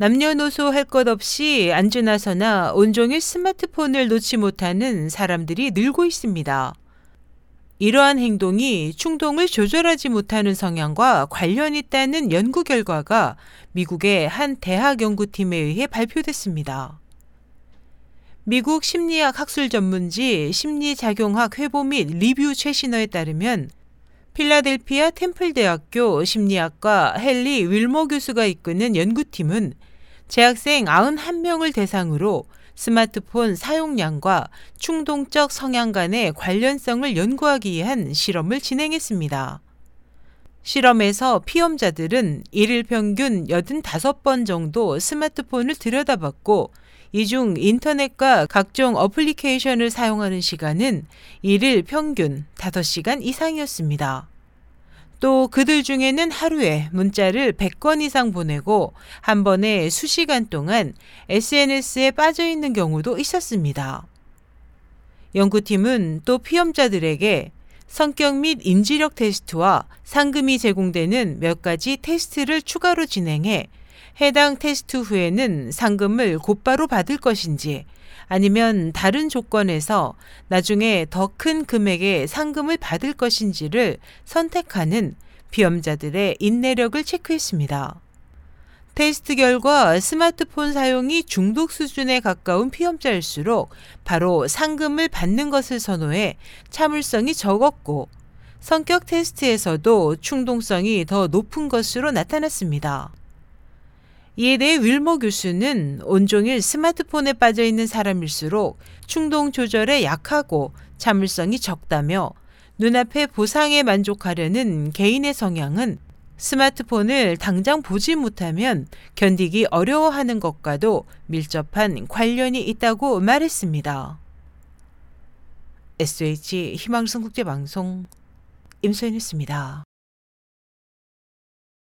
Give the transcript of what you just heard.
남녀노소 할 것 없이 앉으나서나 온종일 스마트폰을 놓지 못하는 사람들이 늘고 있습니다. 이러한 행동이 충동을 조절하지 못하는 성향과 관련 있다는 연구 결과가 미국의 한 대학 연구팀에 의해 발표됐습니다. 미국 심리학 학술 전문지 심리작용학 회보 및 리뷰 최신어에 따르면 필라델피아 템플대학교 심리학과 헨리 윌머 교수가 이끄는 연구팀은 재학생 91명을 대상으로 스마트폰 사용량과 충동적 성향 간의 관련성을 연구하기 위한 실험을 진행했습니다. 실험에서 피험자들은 일일 평균 85번 정도 스마트폰을 들여다봤고 이 중 인터넷과 각종 어플리케이션을 사용하는 시간은 일일 평균 5시간 이상이었습니다. 또 그들 중에는 하루에 문자를 100건 이상 보내고 한 번에 수시간 동안 SNS에 빠져 있는 경우도 있었습니다. 연구팀은 또 피험자들에게 성격 및 인지력 테스트와 상금이 제공되는 몇 가지 테스트를 추가로 진행해 해당 테스트 후에는 상금을 곧바로 받을 것인지 아니면 다른 조건에서 나중에 더 큰 금액의 상금을 받을 것인지를 선택하는 비험자들의 인내력을 체크했습니다. 테스트 결과 스마트폰 사용이 중독 수준에 가까운 피험자일수록 바로 상금을 받는 것을 선호해 참을성이 적었고 성격 테스트에서도 충동성이 더 높은 것으로 나타났습니다. 이에 대해 윌머 교수는 온종일 스마트폰에 빠져 있는 사람일수록 충동 조절에 약하고 참을성이 적다며 눈앞의 보상에 만족하려는 개인의 성향은 스마트폰을 당장 보지 못하면 견디기 어려워하는 것과도 밀접한 관련이 있다고 말했습니다. SH 희망성 국제방송 임소연이었습니다.